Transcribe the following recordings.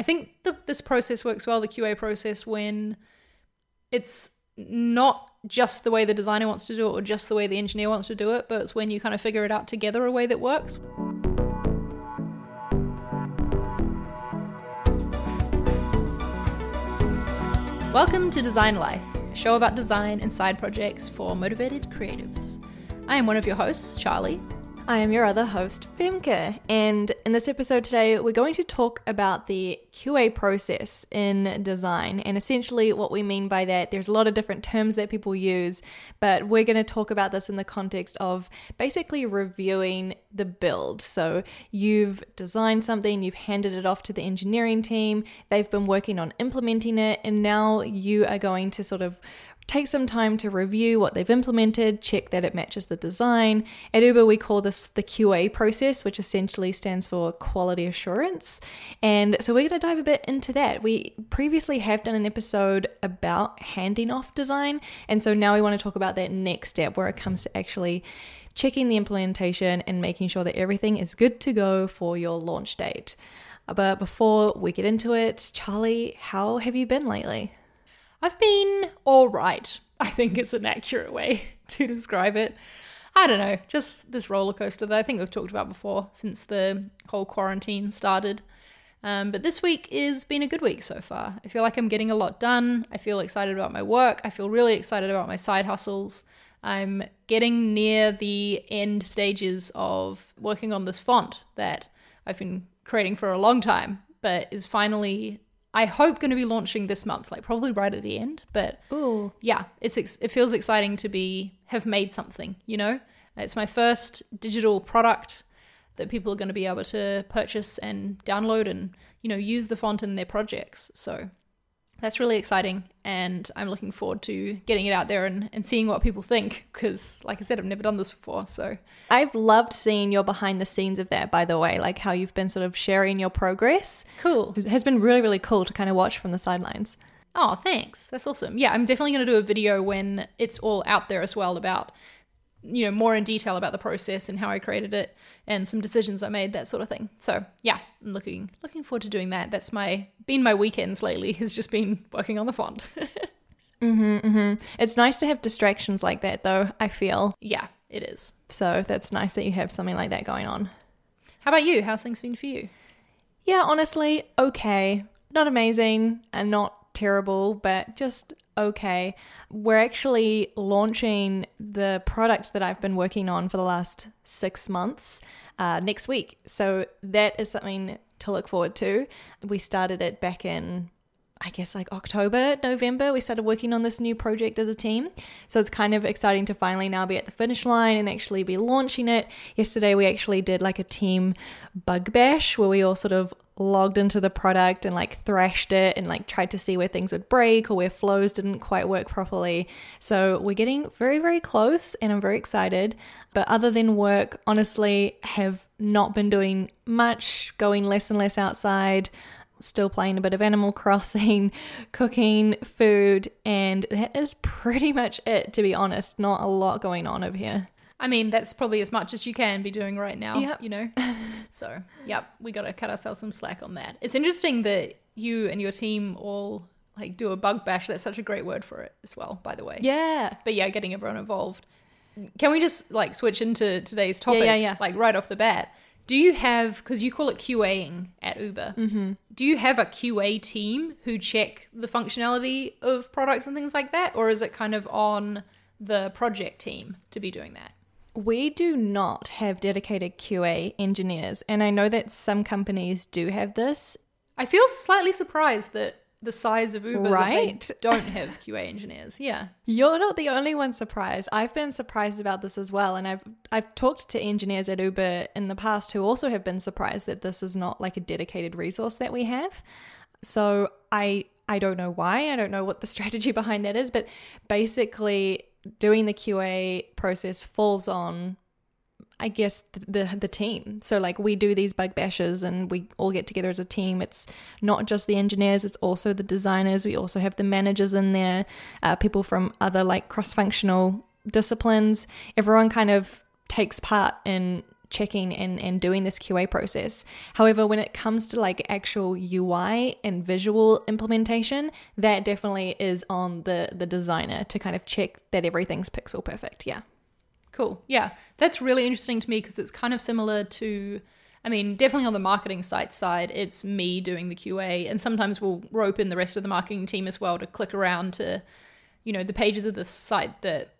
I think the, this process works well, the QA process, when it's not just the way the designer wants to do it or just the way the engineer wants to do it, but it's when you kind of figure it out together a way that works. Welcome to Design Life, a show about design and side projects for motivated creatives. I am one of your hosts, Charlie, I am your other host, Femke, and in this episode today, we're going to talk about the QA process in design. And essentially, what we mean by that, there's a lot of different terms that people use, but we're going to talk about this in the context of basically reviewing the build. So, you've designed something, you've handed it off to the engineering team, they've been working on implementing it, and now you are going to sort of take some time to review what they've implemented, check that it matches the design. At Uber, we call this the QA process, which essentially stands for quality assurance. And so we're going to dive a bit into that. We previously have done an episode about handing off design. And so now we want to talk about that next step where it comes to actually checking the implementation and making sure that everything is good to go for your launch date. But before we get into it, Charlie, how have you been lately? I've been all right. I think is an accurate way to describe it. I don't know, just this roller coaster that I think we've talked about before since the whole quarantine started. Um, but this week has been a good week so far. I feel like I'm getting a lot done. I feel excited about my work. I feel really excited about my side hustles. I'm getting near the end stages of working on this font that I've been creating for a long time, but is finally I hope going to be launching this month, like probably right at the end. But Ooh. yeah, it's it feels exciting to be have made something. You know, it's my first digital product that people are going to be able to purchase and download and you know use the font in their projects. So that's really exciting and i'm looking forward to getting it out there and, and seeing what people think because like i said i've never done this before so. I've loved seeing your behind the scenes of that by the way like how you've been sort of sharing your progress. Cool. It has been really really cool to kind of watch from the sidelines. Oh thanks. That's awesome. Yeah i'm definitely going to do a video when it's all out there as well about you know more in detail about the process and how I created it and some decisions I made that sort of thing. So yeah, I'm looking looking forward to doing that. That's my been my weekends lately has just been working on the font. mm-hmm, mm-hmm. It's nice to have distractions like that though. I feel yeah, it is. So that's nice that you have something like that going on. How about you? How's things been for you? Yeah, honestly, okay. Not amazing and not terrible, but just okay. We're actually launching the product that I've been working on for the last six months uh, next week. So that is something to look forward to. We started it back in I guess like October, November, we started working on this new project as a team. So it's kind of exciting to finally now be at the finish line and actually be launching it. Yesterday, we actually did like a team bug bash where we all sort of logged into the product and like thrashed it and like tried to see where things would break or where flows didn't quite work properly. So we're getting very, very close and I'm very excited. But other than work, honestly, have not been doing much, going less and less outside still playing a bit of Animal Crossing, cooking, food, and that is pretty much it, to be honest. Not a lot going on over here. I mean, that's probably as much as you can be doing right now, yep. you know? so, yep, we got to cut ourselves some slack on that. It's interesting that you and your team all like do a bug bash. That's such a great word for it as well, by the way. Yeah. But yeah, getting everyone involved. Can we just like switch into today's topic? Yeah, yeah, yeah. Like right off the bat. Do you have, because you call it QAing at Uber, mm-hmm. do you have a QA team who check the functionality of products and things like that? Or is it kind of on the project team to be doing that? We do not have dedicated QA engineers. And I know that some companies do have this. I feel slightly surprised that the size of Uber right? don't have QA engineers. Yeah. You're not the only one surprised. I've been surprised about this as well and I've I've talked to engineers at Uber in the past who also have been surprised that this is not like a dedicated resource that we have. So I I don't know why. I don't know what the strategy behind that is, but basically doing the QA process falls on I guess the, the, team. So like we do these bug bashes and we all get together as a team. It's not just the engineers; it's also the designers. We also have the managers in there, uh, people from other like cross functional disciplines. Everyone kind of takes part in checking and, and doing this QA process. However, when it comes to like actual UI and visual implementation, that definitely is on the the designer to kind of check that everything's pixel perfect. Yeah. Cool. Yeah. That's really interesting to me because it's kind of similar to I mean, definitely on the marketing site side, it's me doing the QA, and sometimes we'll rope in the rest of the marketing team as well to click around to, you know, the pages of the site that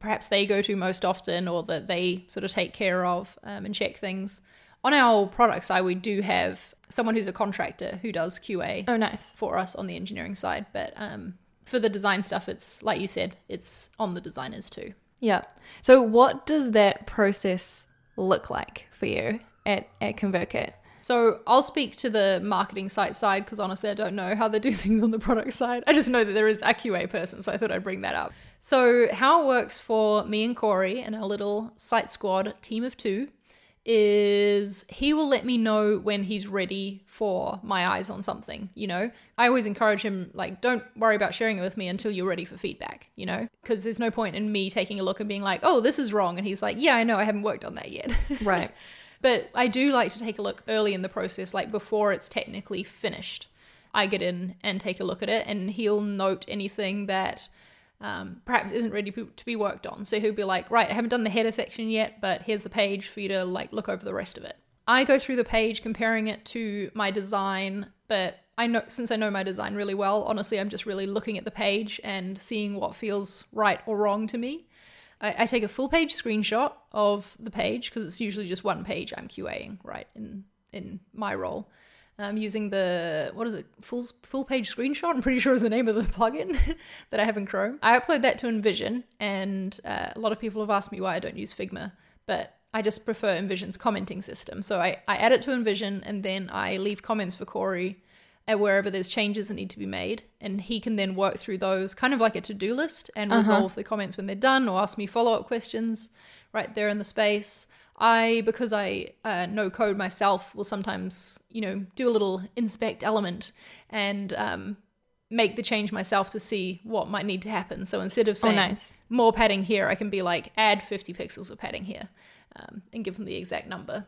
perhaps they go to most often or that they sort of take care of um, and check things. On our product side, we do have someone who's a contractor who does QA. Oh, nice. For us on the engineering side, but um, for the design stuff, it's like you said, it's on the designers too. Yeah. So, what does that process look like for you at, at ConvertKit? So I'll speak to the marketing site side because honestly, I don't know how they do things on the product side. I just know that there is a QA person, so I thought I'd bring that up. So, how it works for me and Corey and our little site squad team of two is he will let me know when he's ready for my eyes on something, you know? I always encourage him, like, don't worry about sharing it with me until you're ready for feedback, you know? Because there's no point in me taking a look and being like, oh, this is wrong. And he's like, yeah, I know, I haven't worked on that yet. Right. but I do like to take a look early in the process, like before it's technically finished. I get in and take a look at it, and he'll note anything that um, perhaps isn't ready to be worked on. So he'll be like, right, I haven't done the header section yet, but here's the page for you to like look over the rest of it. I go through the page comparing it to my design, but I know since I know my design really well, honestly, I'm just really looking at the page and seeing what feels right or wrong to me. I, I take a full page screenshot of the page because it's usually just one page I'm QAing, right, in in my role um, using the what is it full full page screenshot. I'm pretty sure is the name of the plugin that I have in Chrome. I upload that to InVision and uh, a lot of people have asked me why I don't use Figma, but I just prefer InVision's commenting system. So I, I add it to Envision and then I leave comments for Corey at wherever there's changes that need to be made, and he can then work through those kind of like a to do list and uh-huh. resolve the comments when they're done, or ask me follow up questions right there in the space. I, because I uh, know code myself, will sometimes, you know, do a little inspect element and um, make the change myself to see what might need to happen. So instead of oh, saying oh, nice. more padding here, I can be like, add 50 pixels of padding here um, and give them the exact number.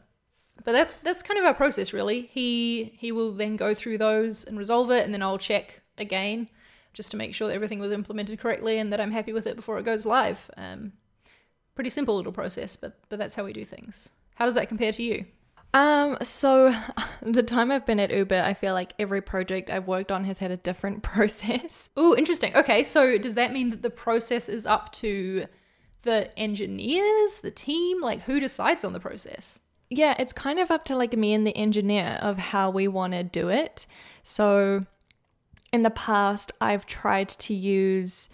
But that that's kind of our process, really. He he will then go through those and resolve it, and then I'll check again just to make sure that everything was implemented correctly and that I'm happy with it before it goes live. Um, pretty simple little process, but but that's how we do things. How does that compare to you? Um, so the time I've been at Uber, I feel like every project I've worked on has had a different process. Oh, interesting. Okay, so does that mean that the process is up to the engineers, the team? Like who decides on the process? Yeah, it's kind of up to like me and the engineer of how we want to do it. So in the past, I've tried to use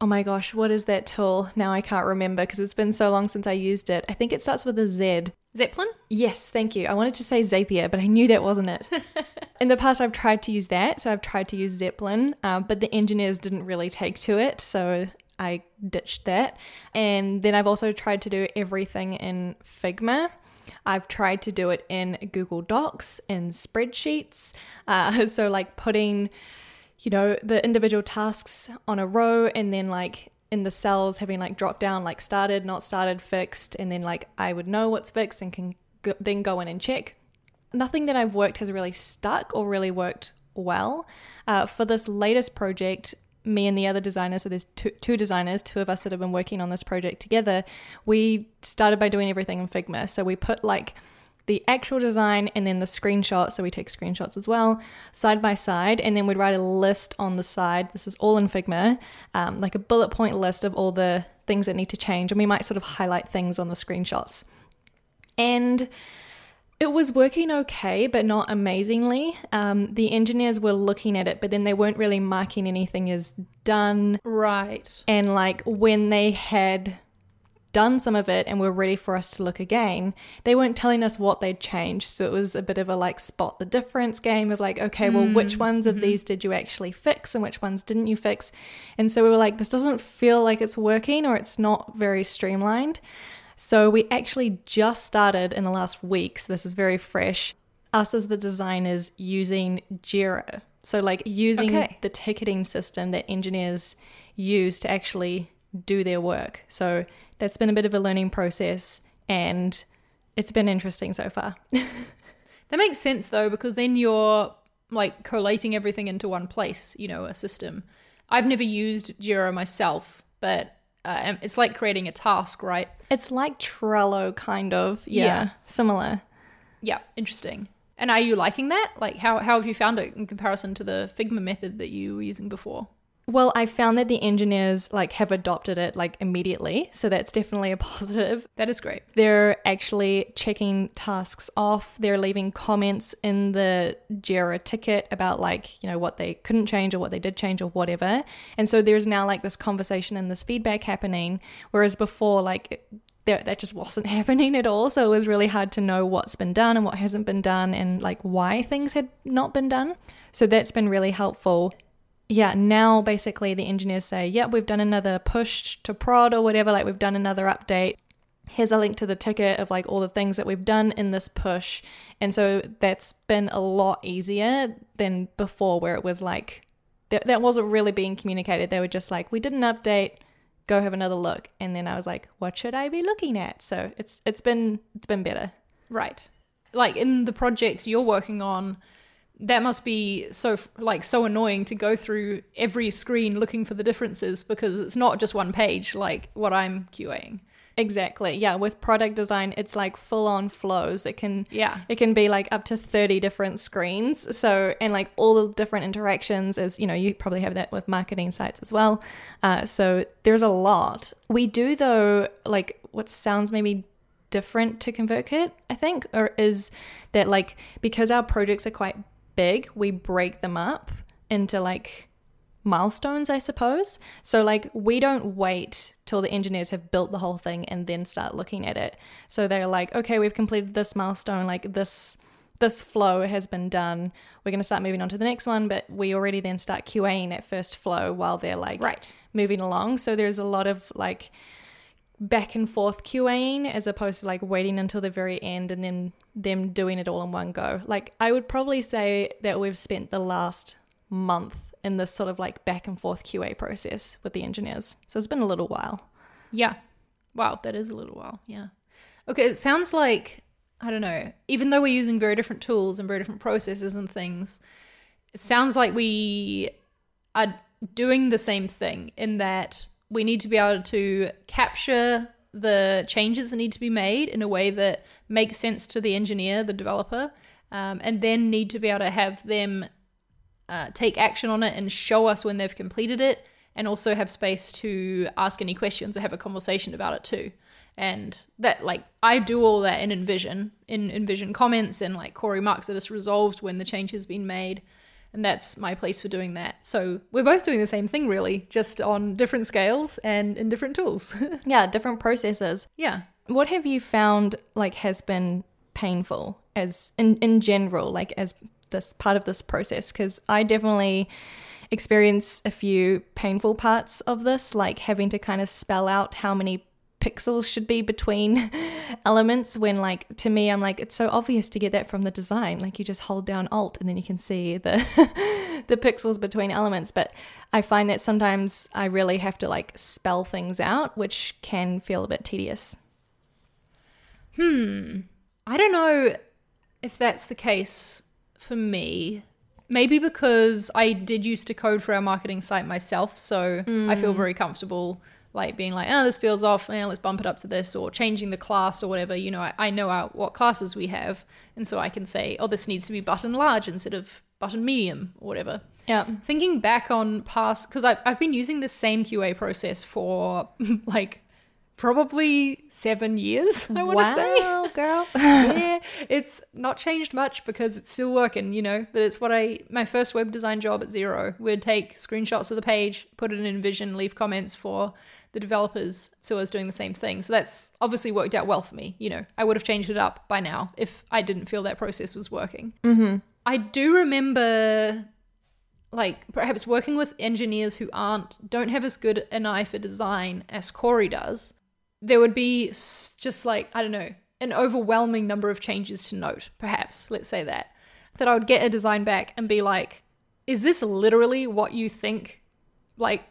oh my gosh, what is that tool? Now I can't remember because it's been so long since I used it. I think it starts with a Z. Zeplin? Yes, thank you. I wanted to say Zapier, but I knew that wasn't it. In the past, I've tried to use that. So I've tried to use Zeplin, uh, but the engineers didn't really take to it. So I ditched that. And then I've also tried to do everything in Figma. I've tried to do it in Google Docs, in spreadsheets. Uh, so, like putting you know, the individual tasks on a row and then like in the cells having like drop down like started, not started, fixed, and then like I would know what's fixed and can go- then go in and check. Nothing that I've worked has really stuck or really worked well. Uh, for this latest project, me and the other designers, so there's two, two designers, two of us that have been working on this project together, we started by doing everything in Figma. So we put like the actual design and then the screenshot. So we take screenshots as well, side by side, and then we'd write a list on the side. This is all in Figma, um, like a bullet point list of all the things that need to change. And we might sort of highlight things on the screenshots. And it was working okay, but not amazingly. Um, the engineers were looking at it, but then they weren't really marking anything as done. Right. And like when they had done some of it and were ready for us to look again, they weren't telling us what they'd changed. So it was a bit of a like spot the difference game of like, okay, well, which mm, ones of mm-hmm. these did you actually fix and which ones didn't you fix? And so we were like, this doesn't feel like it's working or it's not very streamlined. So we actually just started in the last week, so this is very fresh. Us as the designers using Jira. So, like using okay. the ticketing system that engineers use to actually do their work. So that's been a bit of a learning process. And it's been interesting so far. That makes sense though, because then you're like collating everything into one place, you know, a system. I've never used Jira myself, but uh, it's like creating a task, right? It's like Trello, kind of. Yeah, Yeah. similar. Yeah, interesting. And are you liking that? Like, how, how have you found it in comparison to the Figma method that you were using before? Well, I found that the engineers like have adopted it like immediately, so that's definitely a positive. That is great. They're actually checking tasks off. They're leaving comments in the Jira ticket about like, you know, what they couldn't change or what they did change or whatever. And so there's now like this conversation and this feedback happening whereas before like it- that that just wasn't happening at all. So it was really hard to know what's been done and what hasn't been done and like why things had not been done. So that's been really helpful yeah, now basically the engineers say, yeah, we've done another push to prod or whatever, like we've done another update. Here's a link to the ticket of like all the things that we've done in this push. And so that's been a lot easier than before, where it was like, that, that wasn't really being communicated. They were just like, we did an update, go have another look. And then I was like, what should I be looking at? So it's it's been it's been better. Right. Like in the projects you're working on, that must be so like so annoying to go through every screen looking for the differences because it's not just one page like what I'm QAing. Exactly. Yeah, with product design, it's like full on flows. It can Yeah. it can be like up to 30 different screens. So and like all the different interactions is, you know, you probably have that with marketing sites as well. Uh, so there's a lot. We do though like what sounds maybe different to ConvertKit, I think, or is that like because our projects are quite big, we break them up into like milestones, I suppose. So, like, we don't wait till the engineers have built the whole thing and then start looking at it. So they're like, okay, we've completed this milestone, like this this flow has been done. We're going to start moving on to the next one, but we already then start QAing that first flow while they're like Right. moving along. So there's a lot of like back and forth QAing as opposed to like waiting until the very end and then them doing it all in one go. Like I would probably say that we've spent the last month in this sort of like back and forth QA process with the engineers. So it's been a little while. Yeah. Wow, that is a little while. Yeah. Okay, it sounds like I don't know. Even though we're using very different tools and very different processes and things, it sounds like we are doing the same thing in that we need to be able to capture the changes that need to be made in a way that makes sense to the engineer, the developer, um, and then need to be able to have them uh, take action on it and show us when they've completed it, and also have space to ask any questions or have a conversation about it too. And that, like, I do all that in InVision, in InVision comments, and like Corey marks that it's resolved when the change has been made. And that's my place for doing that. So we're both doing the same thing, really, just on different scales and in different tools. Yeah, different processes. yeah. What have you found like has been painful as in in general, like as this part of this process? Because I definitely experience a few painful parts of this, like having to kind of spell out how many pixels should be between elements when like to me I'm like it's so obvious to get that from the design like you just hold down alt and then you can see the the pixels between elements but I find that sometimes I really have to like spell things out which can feel a bit tedious Hmm. I don't know if that's the case for me. Maybe because I did used to code for our marketing site myself, so I feel very comfortable like being like, oh, this feels off, and let's bump it up to this, or changing the class or whatever. You know, I, I know what classes we have, and so I can say, oh, this needs to be button large instead of button medium or whatever. yeah Thinking back on past, because I've, I've been using the same QA process for like probably seven years, I want to say wow girl yeah, it's not changed much because it's still working, you know. But it's what I my first web design job at Xero. We'd take screenshots of the page, put it in InVision, leave comments for the developers. So I was doing the same thing. So that's obviously worked out well for me. You know, I would have changed it up by now if I didn't feel that process was working. Mm-hmm. I do remember like perhaps working with engineers who aren't don't have as good an eye for design as Corey does, there would be just like I don't know an overwhelming number of changes to note. Perhaps let's say that that I would get a design back and be like, "Is this literally what you think? Like,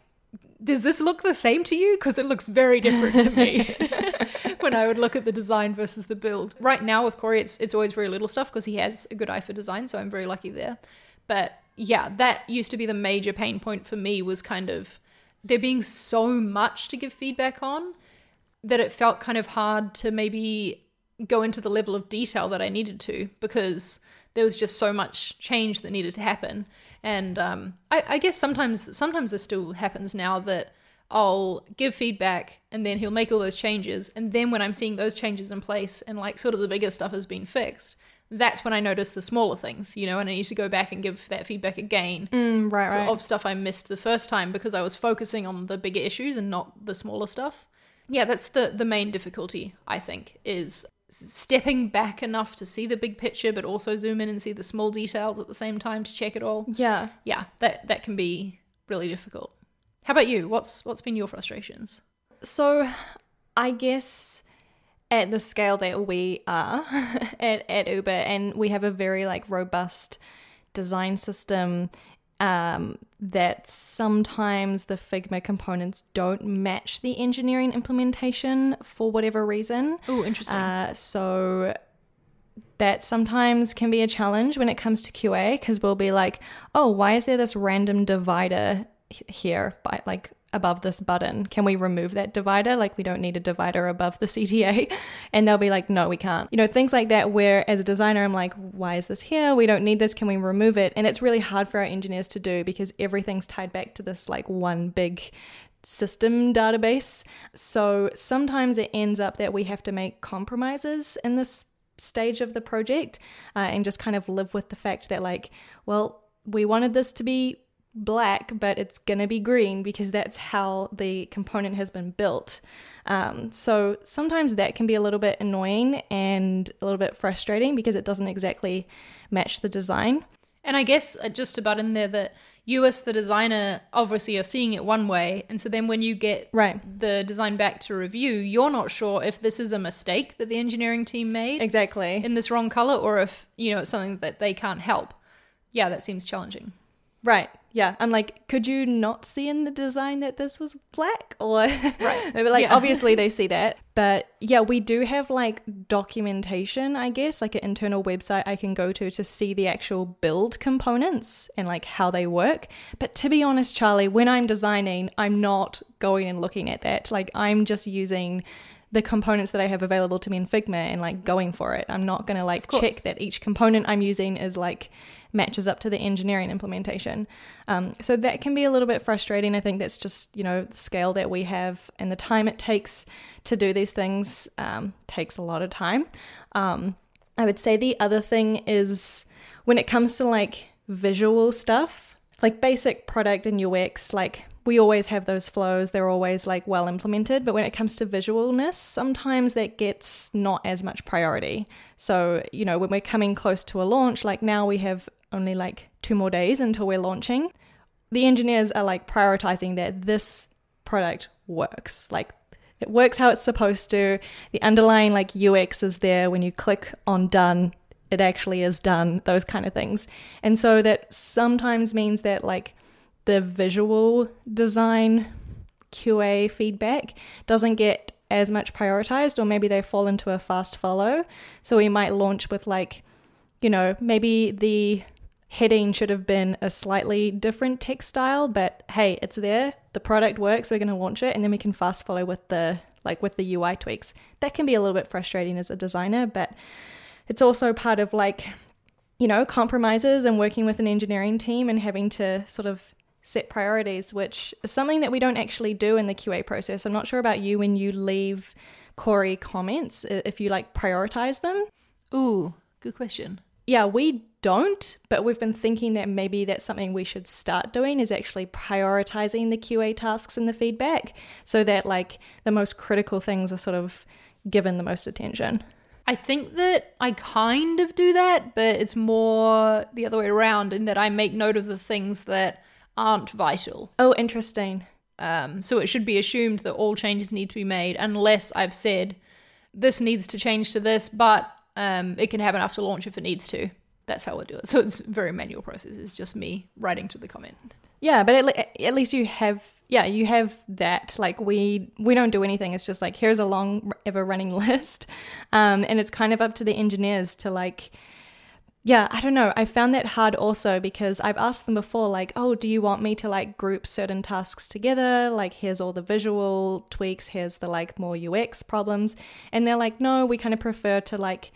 does this look the same to you? Because it looks very different to me." when I would look at the design versus the build. Right now with Corey, it's it's always very little stuff because he has a good eye for design, so I'm very lucky there. But yeah, that used to be the major pain point for me was kind of there being so much to give feedback on that it felt kind of hard to maybe go into the level of detail that I needed to because there was just so much change that needed to happen. And um, I, I guess sometimes sometimes this still happens now that I'll give feedback and then he'll make all those changes. And then when I'm seeing those changes in place and like sort of the bigger stuff has been fixed, that's when I notice the smaller things, you know, and I need to go back and give that feedback again Mm, right, right. of stuff I missed the first time because I was focusing on the bigger issues and not the smaller stuff. Yeah, that's the the main difficulty, I think, is stepping back enough to see the big picture but also zoom in and see the small details at the same time to check it all. yeah. Yeah, that that can be really difficult. How about you? What's what's been your frustrations? So, I guess at the scale that we are at, at Uber, and we have a very like robust design system um, that sometimes the Figma components don't match the engineering implementation for whatever reason. Oh, interesting. Uh, so that sometimes can be a challenge when it comes to QA because we'll be like, oh, why is there this random divider here by like above this button? Can we remove that divider? Like we don't need a divider above the CTA. And they'll be like, no, we can't. You know, things like that where as a designer I'm like, why is this here? We don't need this. Can we remove it? And it's really hard for our engineers to do because everything's tied back to this like one big system database. So sometimes it ends up that we have to make compromises in this stage of the project uh, and just kind of live with the fact that, like, well, we wanted this to be black, but it's gonna be green because that's how the component has been built. Um, so sometimes that can be a little bit annoying and a little bit frustrating because it doesn't exactly match the design. And I guess uh, just to butt in there that you as the designer obviously are seeing it one way, and so then when you get Right. the design back to review, you're not sure if this is a mistake that the engineering team made Exactly. in this wrong color or if, you know, it's something that they can't help. Yeah, that seems challenging. Right. Yeah. I'm like, could you not see in the design that this was black? Or right. like Yeah. obviously they see that. But yeah, we do have like documentation, I guess, like an internal website I can go to to see the actual build components and like how they work. But to be honest, Charlie, when I'm designing, I'm not going and looking at that. Like I'm just using the components that I have available to me in Figma and like going for it. I'm not going to like check that each component I'm using is like matches up to the engineering implementation. Um, so that can be a little bit frustrating. I think that's just you know the scale that we have and the time it takes to do these things um, takes a lot of time. Um, I would say the other thing is when it comes to like visual stuff, like basic product and UX, like we always have those flows, they're always like well implemented. But when it comes to visualness, sometimes that gets not as much priority. So, you know, when we're coming close to a launch, like now we have only like two more days until we're launching, the engineers are like prioritizing that this product works. Like it works how it's supposed to. The underlying like UX is there when you click on done, it actually is done, those kind of things. And so that sometimes means that like the visual design QA feedback doesn't get as much prioritized, or maybe they fall into a fast follow. So we might launch with like, you know, maybe the heading should have been a slightly different text style, but hey, it's there. The product works. We're going to launch it, and then we can fast follow with the like with the UI tweaks. That can be a little bit frustrating as a designer, but it's also part of like, you know, compromises and working with an engineering team and having to sort of set priorities, which is something that we don't actually do in the QA process. I'm not sure about you when you leave Corey comments, if you like prioritize them. Ooh, good question. Yeah, we don't, but we've been thinking that maybe that's something we should start doing is actually prioritizing the QA tasks and the feedback so that like the most critical things are sort of given the most attention. I think that I kind of do that, but it's more the other way around in that I make note of the things that aren't vital. Oh, interesting. Um, so it should be assumed that all changes need to be made unless I've said this needs to change to this, but um, it can happen after launch if it needs to. That's how I do it. So it's very manual process. It's just me writing to the comment. Yeah, but at, at least you have yeah, you have that. Like we we don't do anything. It's just like here's a long ever running list, um, and it's kind of up to the engineers to like. Yeah, I don't know. I found that hard also because I've asked them before, like, oh, do you want me to like group certain tasks together? Like, here's all the visual tweaks, here's the like more UX problems. And they're like, no, we kind of prefer to like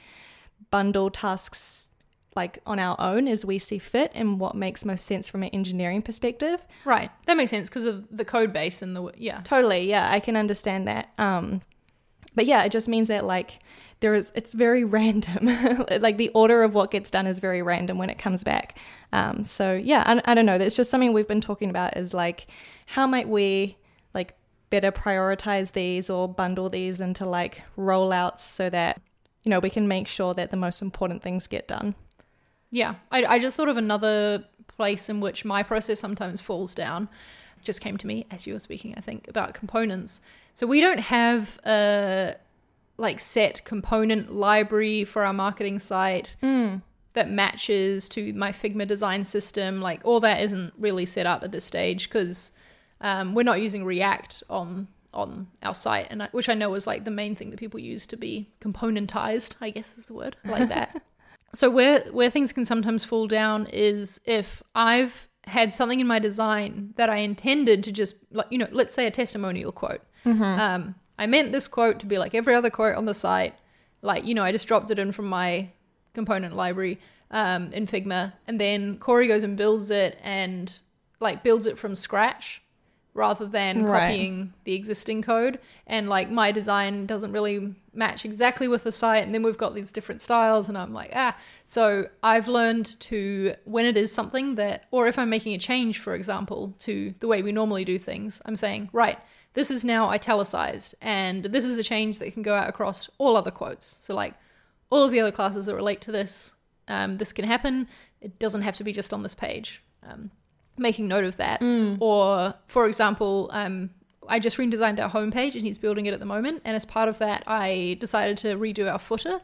bundle tasks like on our own as we see fit and what makes most sense from an engineering perspective. Right. That makes sense because of the code base and the yeah. Totally. Yeah, I can understand that. Um but yeah, it just means that like there is it's very random. like the order of what gets done is very random when it comes back. Um so yeah, I, I don't know. That's just something we've been talking about is like how might we like better prioritize these or bundle these into like rollouts so that you know we can make sure that the most important things get done. Yeah, I, I just thought of another place in which my process sometimes falls down. just came to me as you were speaking, I think, about components. So we don't have a like set component library for our marketing site mm. that matches to my Figma design system. Like all that isn't really set up at this stage because um, we're not using React on on our site, and I, which I know is like the main thing that people use to be componentized. I guess is the word like that. So where where things can sometimes fall down is if I've had something in my design that I intended to just like you know let's say a testimonial quote. Mm-hmm. Um, I meant this quote to be like every other quote on the site. Like you know I just dropped it in from my component library um, in Figma, and then Corey goes and builds it and like builds it from scratch rather than right. copying the existing code. And like my design doesn't really match exactly with the site. And then we've got these different styles. And I'm like, ah. So I've learned to, when it is something that, or if I'm making a change, for example, to the way we normally do things, I'm saying, right, this is now italicized. And this is a change that can go out across all other quotes. So like all of the other classes that relate to this, um, this can happen. It doesn't have to be just on this page. Um, making note of that. Mm. Or, for example, um, I just redesigned our homepage and he's building it at the moment. And as part of that, I decided to redo our footer.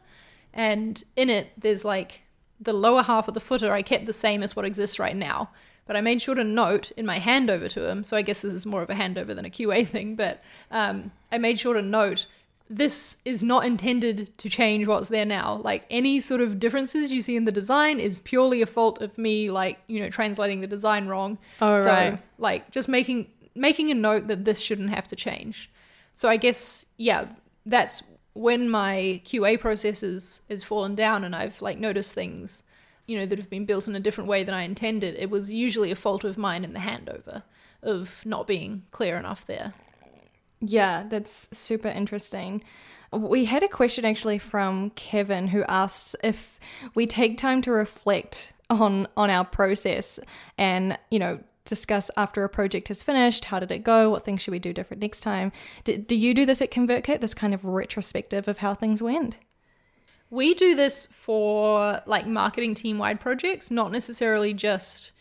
And in it, there's like the lower half of the footer I kept the same as what exists right now. But I made sure to note in my handover to him, so I guess this is more of a handover than a QA thing, but um, I made sure to note this is not intended to change what's there now. Like any sort of differences you see in the design is purely a fault of me, like you know, translating the design wrong. Oh, so, right. like just making making a note that this shouldn't have to change. So I guess yeah, that's when my QA process is is fallen down and I've like noticed things, you know, that have been built in a different way than I intended. It was usually a fault of mine in the handover of not being clear enough there. Yeah, that's super interesting. We had a question actually from Kevin who asks if we take time to reflect on on our process and, you know, discuss after a project is finished, how did it go, what things should we do different next time. Do, do you do this at ConvertKit, this kind of retrospective of how things went? We do this for like marketing team wide projects, not necessarily just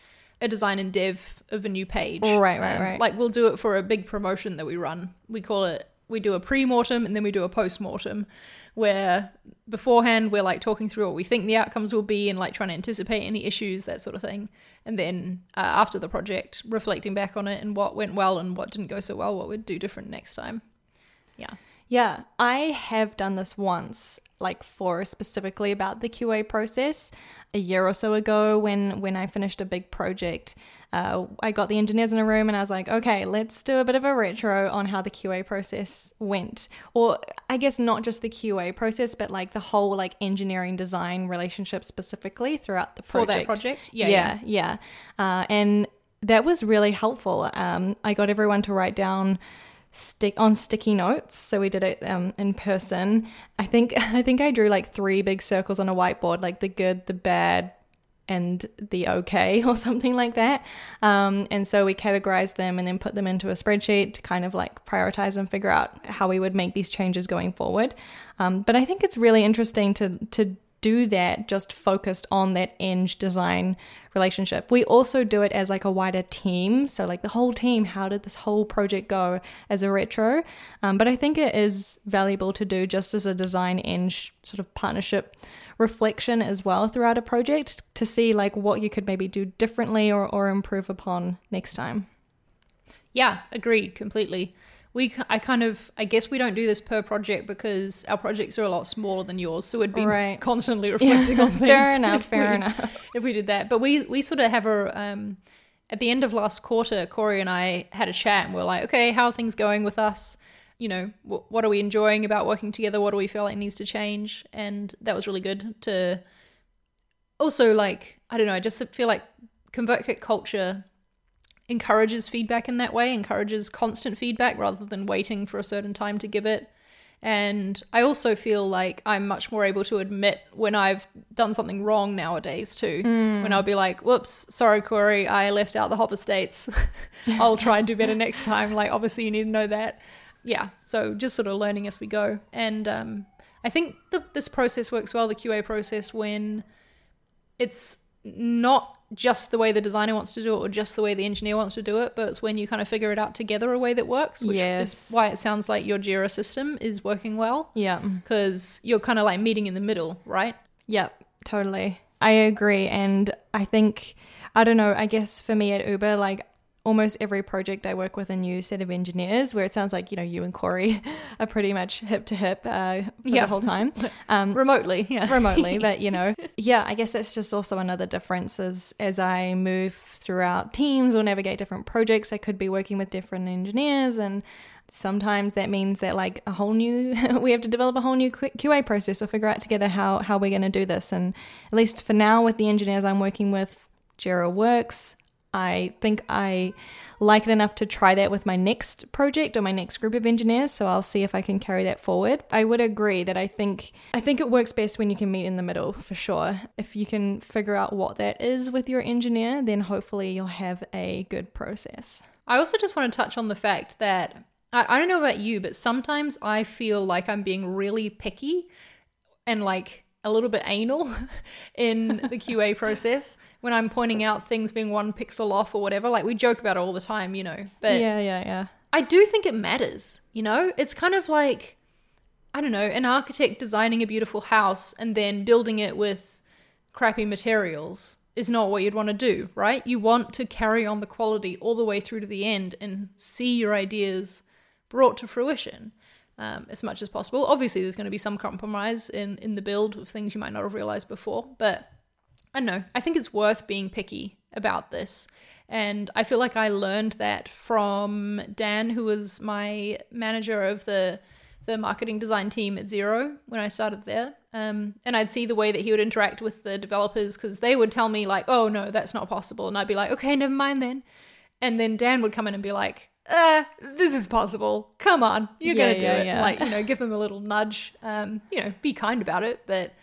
a design and dev of a new page. Right, right, um, right. Like we'll do it for a big promotion that we run. We call it we do a pre-mortem and then we do a post-mortem where beforehand we're like talking through what we think the outcomes will be and like trying to anticipate any issues that sort of thing. And then uh, after the project reflecting back on it and what went well and what didn't go so well what we'd do different next time. Yeah yeah i have done this once like for specifically about the qa process a year or so ago when when I finished a big project. Uh, I got the engineers in a room and I was like, okay, let's do a bit of a retro on how the QA process went, or I guess not just the QA process, but like the whole like engineering design relationship specifically throughout the project. For that project, yeah, yeah, yeah, yeah. Uh, and that was really helpful. Um, I got everyone to write down stick on sticky notes. So we did it um, in person. I think I think I drew like three big circles on a whiteboard, like the good, the bad, and the okay or something like that. Um, and so we categorized them and then put them into a spreadsheet to kind of like prioritize and figure out how we would make these changes going forward. Um, but I think it's really interesting to to do that just focused on that eng design relationship. We also do it as like a wider team. So like the whole team, how did this whole project go as a retro? Um, but I think it is valuable to do just as a design eng sort of partnership reflection as well throughout a project to see like what you could maybe do differently or, or improve upon next time. Yeah, agreed completely we I kind of I guess we don't do this per project because our projects are a lot smaller than yours, so we'd be right. constantly reflecting yeah, on things. Fair enough, fair we, enough. If we did that, but we we sort of have a um, at the end of last quarter, Corey and I had a chat and we are like, okay, how are things going with us? You know, wh- what are we enjoying about working together? What do we feel like needs to change? And that was really good to also like I don't know, I just feel like ConvertKit culture encourages feedback in that way, encourages constant feedback rather than waiting for a certain time to give it. And I also feel like I'm much more able to admit when I've done something wrong nowadays too. Mm. When I'll be like, whoops, sorry, Corey, I left out the hover states. I'll try and do better next time. Like, obviously, you need to know that. Yeah. So just sort of learning as we go. And um, I think the, this process works well, the QA process, when it's not just the way the designer wants to do it or just the way the engineer wants to do it, but it's when you kind of figure it out together a way that works, which yes. is why it sounds like your Jira system is working well. Yeah. Because you're kind of like meeting in the middle, right? Yep, totally. I agree. And I think, I don't know, I guess for me at Uber, like almost every project I work with a new set of engineers where it sounds like, you know, you and Corey are pretty much hip to hip uh, for yeah. the whole time. Um, remotely, yeah. remotely. But, you know, yeah, I guess that's just also another difference as, as I move throughout teams or navigate different projects. I could be working with different engineers and sometimes that means that like a whole new we have to develop a whole new qa process or figure out together how how we're going to do this and at least for now with the engineers i'm working with jira works I think I like it enough to try that with my next project or my next group of engineers so I'll see if I can carry that forward. I would agree that I think I think it works best when you can meet in the middle for sure. If you can figure out what that is with your engineer, then hopefully you'll have a good process. I also just want to touch on the fact that I, I don't know about you, but sometimes I feel like I'm being really picky and like a little bit anal in the QA process when I'm pointing out things being one pixel off or whatever. Like we joke about it all the time, you know. But yeah, yeah, yeah. I do think it matters, you know? It's kind of like I don't know, an architect designing a beautiful house and then building it with crappy materials is not what you'd want to do, right? You want to carry on the quality all the way through to the end and see your ideas brought to fruition um, as much as possible. Obviously, there's going to be some compromise in in the build of things you might not have realized before, but I don't know. I think it's worth being picky about this. And I feel like I learned that from Dan, who was my manager of the the marketing design team at Xero when I started there. Um, and I'd see the way that he would interact with the developers because they would tell me like, "Oh no, that's not possible," and I'd be like, "Okay, never mind then." And then Dan would come in and be like, uh, this is possible. Come on, you're yeah, gonna do yeah, it. Yeah. Like, you know, give them a little nudge. Um, you know, be kind about it, but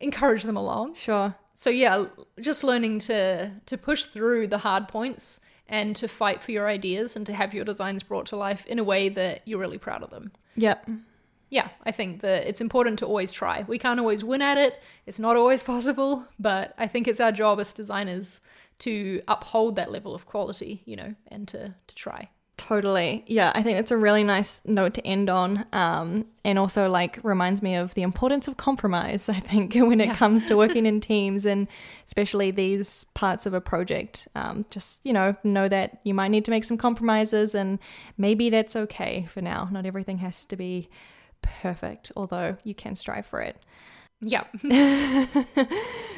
encourage them along. Sure. So yeah, just learning to to push through the hard points and to fight for your ideas and to have your designs brought to life in a way that you're really proud of them. Yep. Yeah, I think that it's important to always try. We can't always win at it. It's not always possible, but I think it's our job as designers to uphold that level of quality, you know, and to to try. Totally. Yeah, I think it's a really nice note to end on. Um, and also, like, reminds me of the importance of compromise, I think, when it yeah. comes to working in teams and especially these parts of a project. Um, just, you know, know that you might need to make some compromises and maybe that's okay for now. Not everything has to be perfect, although you can strive for it. Yeah.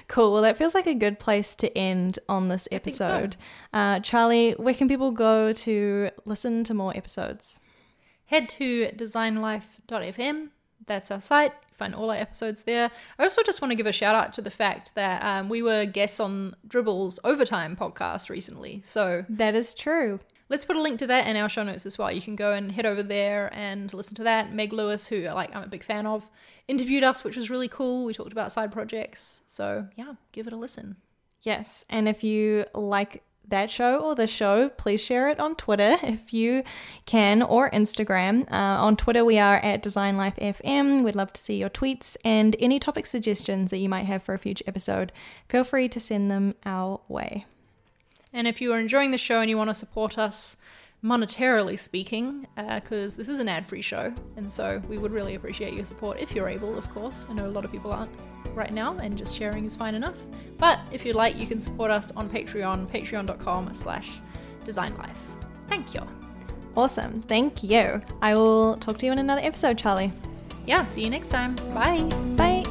cool. Well, that feels like a good place to end on this episode. So. Uh, Charlie, where can people go to listen to more episodes? Head to designlife.fm. That's our site. Find all our episodes there. I also just want to give a shout out to the fact that um, we were guests on Dribbble's Overtime podcast recently. So that is true. Let's put a link to that in our show notes as well. You can go and head over there and listen to that. Meg Lewis, who like I'm a big fan of, interviewed us, which was really cool. We talked about side projects. So yeah, give it a listen. Yes, and if you like that show or the show, please share it on Twitter if you can or Instagram. Uh, on Twitter, we are at Design Life FM. We'd love to see your tweets and any topic suggestions that you might have for a future episode. Feel free to send them our way. And if you are enjoying the show and you want to support us, monetarily speaking, because uh, this is an ad free show, and so we would really appreciate your support if you're able, of course. I know a lot of people aren't right now, and just sharing is fine enough. But if you'd like, you can support us on Patreon, patreon.com slash designlife. Thank you. Awesome. Thank you. I will talk to you in another episode, Charlie. Yeah, see you next time. Bye. Bye.